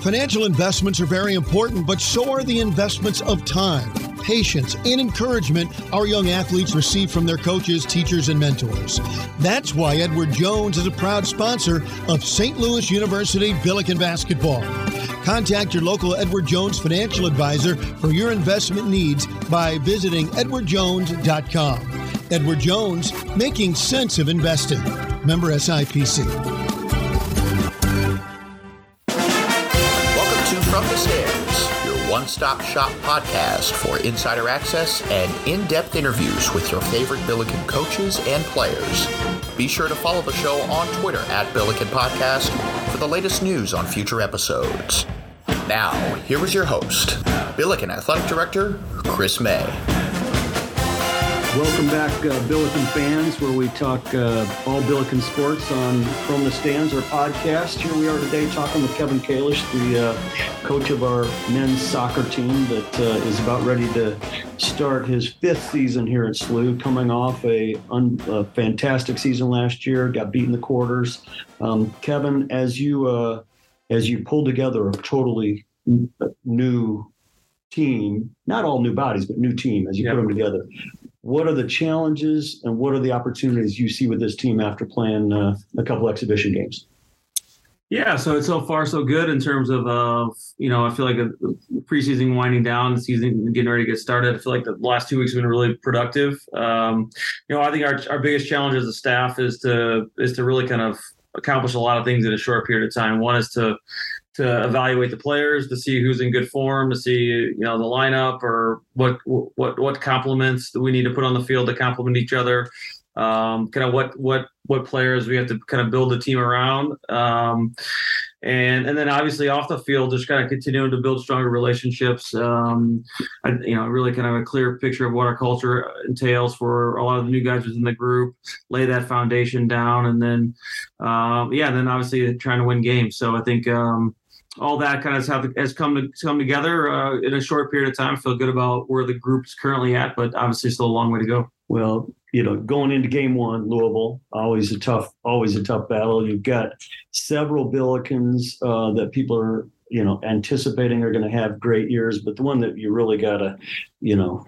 Financial investments are very important, but so are the investments of time, patience, and encouragement our young athletes receive from their coaches, teachers, and mentors. That's why Edward Jones is a proud sponsor of St. Louis University Billiken Basketball. Contact your local Edward Jones financial advisor for your investment needs by visiting edwardjones.com. Edward Jones, making sense of investing. Member SIPC. Stands, your one stop shop podcast for insider access and in depth interviews with your favorite Billiken coaches and players. Be sure to follow the show on Twitter at Billiken Podcast for the latest news on future episodes. Now, here is your host, Billiken Athletic Director Chris May. Welcome back, uh, Billiken fans, where we talk uh, all Billiken sports on From the Stands, our podcast. Here we are today talking with Kevin Kalish, the uh, coach of our men's soccer team that uh, is about ready to start his fifth season here at SLU, coming off a, un- a fantastic season last year, got beat in the quarters. Um, Kevin, as you uh, as you pull together a totally new team, not all new bodies, but new team as you put them together. What are the challenges and what are the opportunities you see with this team after playing uh, a couple exhibition games? Yeah, so it's so far so good in terms of uh, you know I feel like the preseason winding down, season getting ready to get started. I feel like the last two weeks have been really productive. Um, you know, I think our our biggest challenge as a staff is to is to really kind of accomplish a lot of things in a short period of time. One is to to evaluate the players, to see who's in good form, to see you know the lineup or what what what complements that we need to put on the field to complement each other. Um, kind of what what what players we have to kind of build the team around. Um, and and then obviously off the field, just kind of continuing to build stronger relationships. Um, I, you know, really kind of a clear picture of what our culture entails for a lot of the new guys within the group. Lay that foundation down, and then um, yeah, then obviously trying to win games. So I think um, all that kind of has, has come to come together uh, in a short period of time. Feel good about where the group is currently at, but obviously still a long way to go. Well, you know, going into game one, Louisville, always a tough, always a tough battle. You've got several Billikens uh, that people are, you know, anticipating are going to have great years, but the one that you really got to, you know,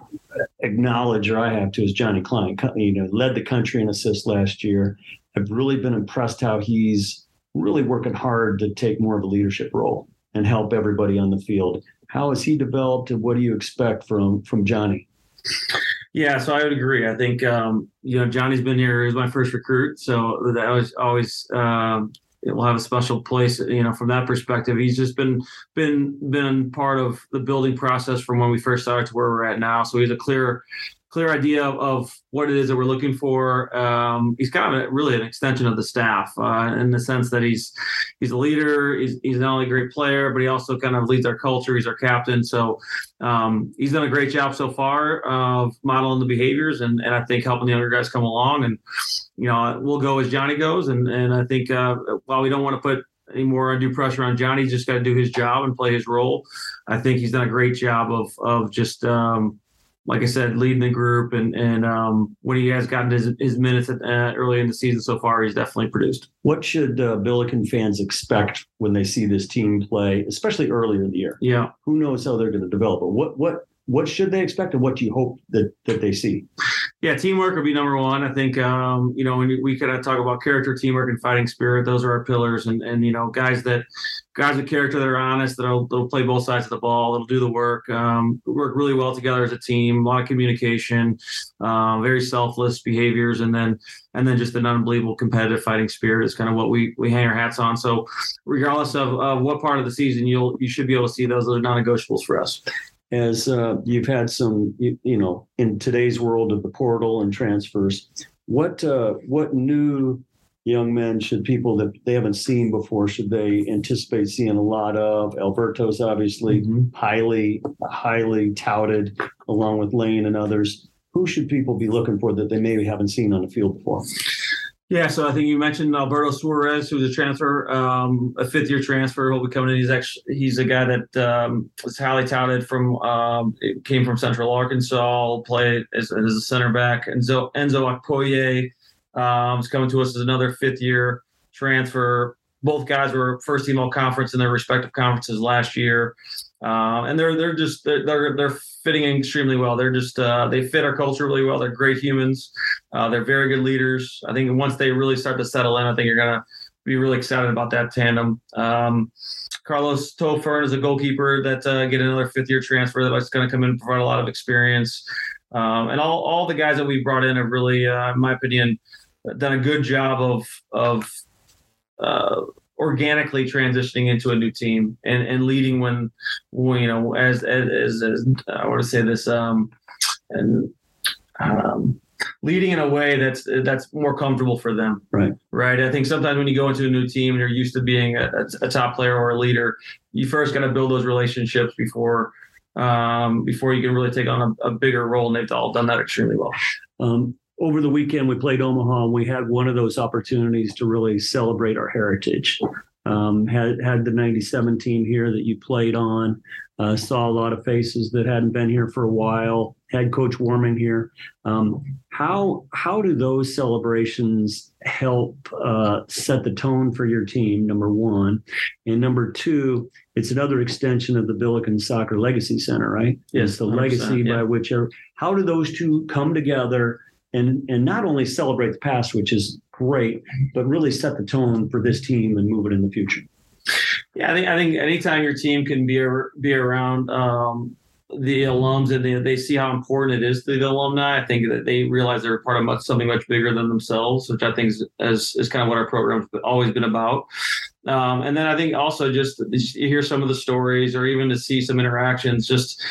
acknowledge, or I have to, is Johnny Klein. You know, led the country in assists last year. I've really been impressed how he's really working hard to take more of a leadership role and help everybody on the field. How has he developed, and what do you expect from from Johnny? Yeah, so I would agree. I think um, you know Johnny's been here as my first recruit, so that was always um, it will have a special place. You know, from that perspective, he's just been been been part of the building process from when we first started to where we're at now. So he's a clear clear idea of, what it is that we're looking for. Um, he's kind of a, really an extension of the staff uh, in the sense that he's he's a leader. He's, he's not only a great player, but he also kind of leads our culture. He's our captain. So um, he's done a great job so far of modeling the behaviors and, and I think helping the younger guys come along. And, you know, we'll go as Johnny goes. And, and I think uh, while we don't want to put any more undue pressure on Johnny, he's just got to do his job and play his role. I think he's done a great job of, of just, um, like I said, leading the group, and and um, when he has gotten his, his minutes at, uh, early in the season so far, he's definitely produced. What should uh, Billiken fans expect when they see this team play, especially earlier in the year? Yeah, who knows how they're going to develop? But what what what should they expect, and what do you hope that that they see? Yeah, teamwork would be number one. I think um, you know when we kind of talk about character, teamwork, and fighting spirit. Those are our pillars, and and you know guys that guys with character that are honest, that'll, play both sides of the ball, that'll do the work, um, work really well together as a team, a lot of communication, uh, very selfless behaviors, and then and then just an unbelievable competitive fighting spirit is kind of what we we hang our hats on. So regardless of uh, what part of the season, you'll you should be able to see those. Those are non-negotiables for us as uh, you've had some, you, you, know, in today's world of the portal and transfers, what uh, what new young men should people that they haven't seen before should they anticipate seeing a lot of? Alberto's obviously mm-hmm. highly highly touted, along with Lane and others. Who should people be looking for that they maybe haven't seen on the field before? Yeah, so I think you mentioned Alberto Suarez, who's a transfer, um, a fifth year transfer. He'll be coming in. He's actually he's a guy that um, was highly touted from um, came from Central Arkansas. Played as, as a center back. Enzo Enzo Akpoye um, is coming to us as another fifth year transfer. both guys were first team all conference in their respective conferences last year, uh, and they're they're just they're, they're they're fitting in extremely well. They're just uh, they fit our culture really well. They're great humans. Uh, they're very good leaders. I think once they really start to settle in, I think you're gonna be really excited about that tandem. Um, Carlos Tofern is a goalkeeper that uh, get another fifth year transfer that's going to come in and provide a lot of experience. Um, and all, all the guys that we brought in have really, uh, in my opinion, done a good job of of uh, organically transitioning into a new team and, and leading when, when you know as as, as, I want to say this um, and um, leading in a way that's that's more comfortable for them. Right. Right. I think sometimes when you go into a new team and you're used to being a, a top player or a leader, you first got to build those relationships before um, before you can really take on a, a, bigger role. And they've all done that extremely well. Um, over the weekend, we played Omaha, and we had one of those opportunities to really celebrate our heritage. Um, had had the '97 team here that you played on. Uh, saw a lot of faces that hadn't been here for a while. Had Coach Warman here. Um, how how do those celebrations help uh, set the tone for your team? Number one, and number two, it's another extension of the Billiken Soccer Legacy Center, right? Yes, the legacy yeah. by which. How do those two come together? And and not only celebrate the past, which is great, but really set the tone for this team and move it in the future. Yeah, I think I think anytime your team can be be around um, the alums and they, they see how important it is to the alumni, I think that they realize they're part of much, something much bigger than themselves, which I think is, is, is kind of what our program's always been about. Um, and then I think also just you hear some of the stories or even to see some interactions, just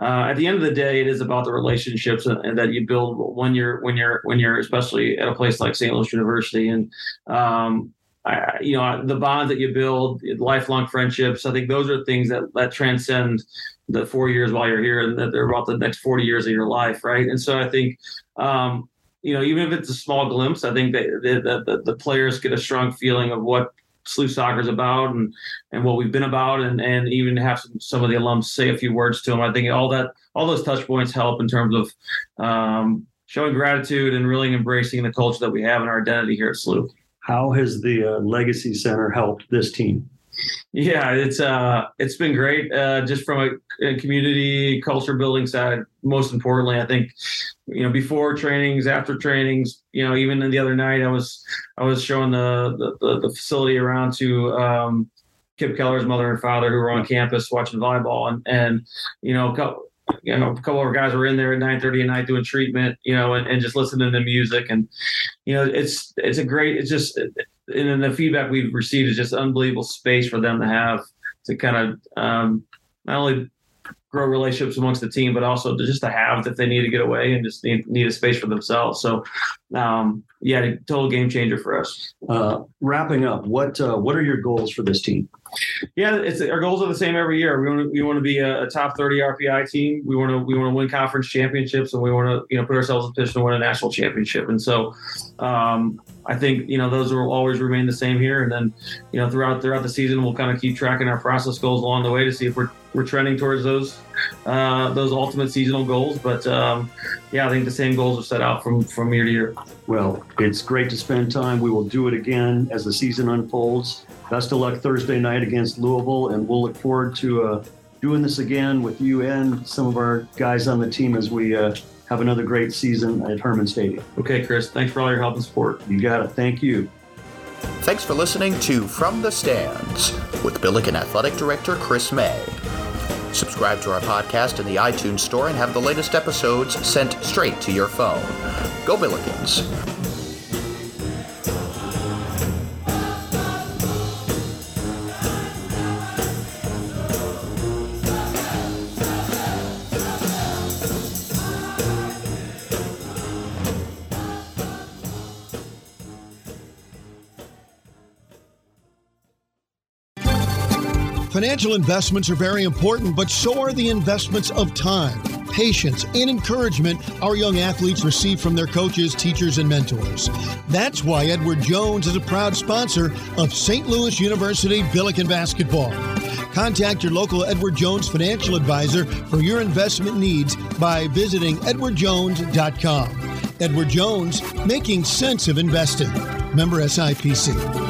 uh, at the end of the day, it is about the relationships and, and, that you build when you're when you're when you're especially at a place like St. Louis University, and um, I, you know the bonds that you build, lifelong friendships. I think those are things that that transcend the four years while you're here, and that they're about the next forty years of your life, right? And so I think. Um, you know, even if it's a small glimpse, I think that the, the, the players get a strong feeling of what SLU Soccer is about and and what we've been about, and and even have some, some of the alums say a few words to them. I think all that all those touch points help in terms of um, showing gratitude and really embracing the culture that we have and our identity here at SLU. How has the uh, Legacy Center helped this team? Yeah, it's uh, it's been great. Uh, just from a, a, community culture building side, most importantly, I think, you know, before trainings, after trainings, you know, even the other night, I was I was showing the the, the facility around to um, Kip Keller's mother and father who were on campus watching volleyball, and and you know, you know, a couple of guys were in there at 9:30 at night doing treatment, you know, and, and just listening to the music, and you know, it's it's a great, it's just, and then the feedback we've received is just unbelievable space for them to have to kind of um, not only grow relationships amongst the team, but also to just to have if they need to get away and just need, need a space for themselves. So, um, yeah, a total game changer for us. Uh, wrapping up, what uh, what are your goals for this team? Yeah, it's our goals are the same every year. We want to we want to be a, a, top thirty RPI team. We want to we want to win conference championships, and we want to you know put ourselves in position to win a national championship. And so, um, I think you know those will always remain the same here. And then, you know, throughout throughout the season, we'll kind of keep tracking our process goals along the way to see if we're we're trending towards those uh, those ultimate seasonal goals. But um, yeah, I think the same goals are set out from from year to year. Well, it's great to spend time. We will do it again as the season unfolds. Best of luck Thursday night against Louisville, and we'll look forward to uh, doing this again with you and some of our guys on the team as we uh, have another great season at Hermann Stadium. Okay, Chris. Thanks for all your help and support. You got it. Thank you. Thanks for listening to From the Stands with Billiken Athletic Director Chris May. Subscribe to our podcast in the iTunes Store and have the latest episodes sent straight to your phone. Go Billikens! Financial investments are very important, but so are the investments of time, patience, and encouragement our young athletes receive from their coaches, teachers, and mentors. That's why Edward Jones is a proud sponsor of St. Louis University Billiken Basketball. Contact your local Edward Jones financial advisor for your investment needs by visiting edwardjones.com. Edward Jones, making sense of investing. Member SIPC.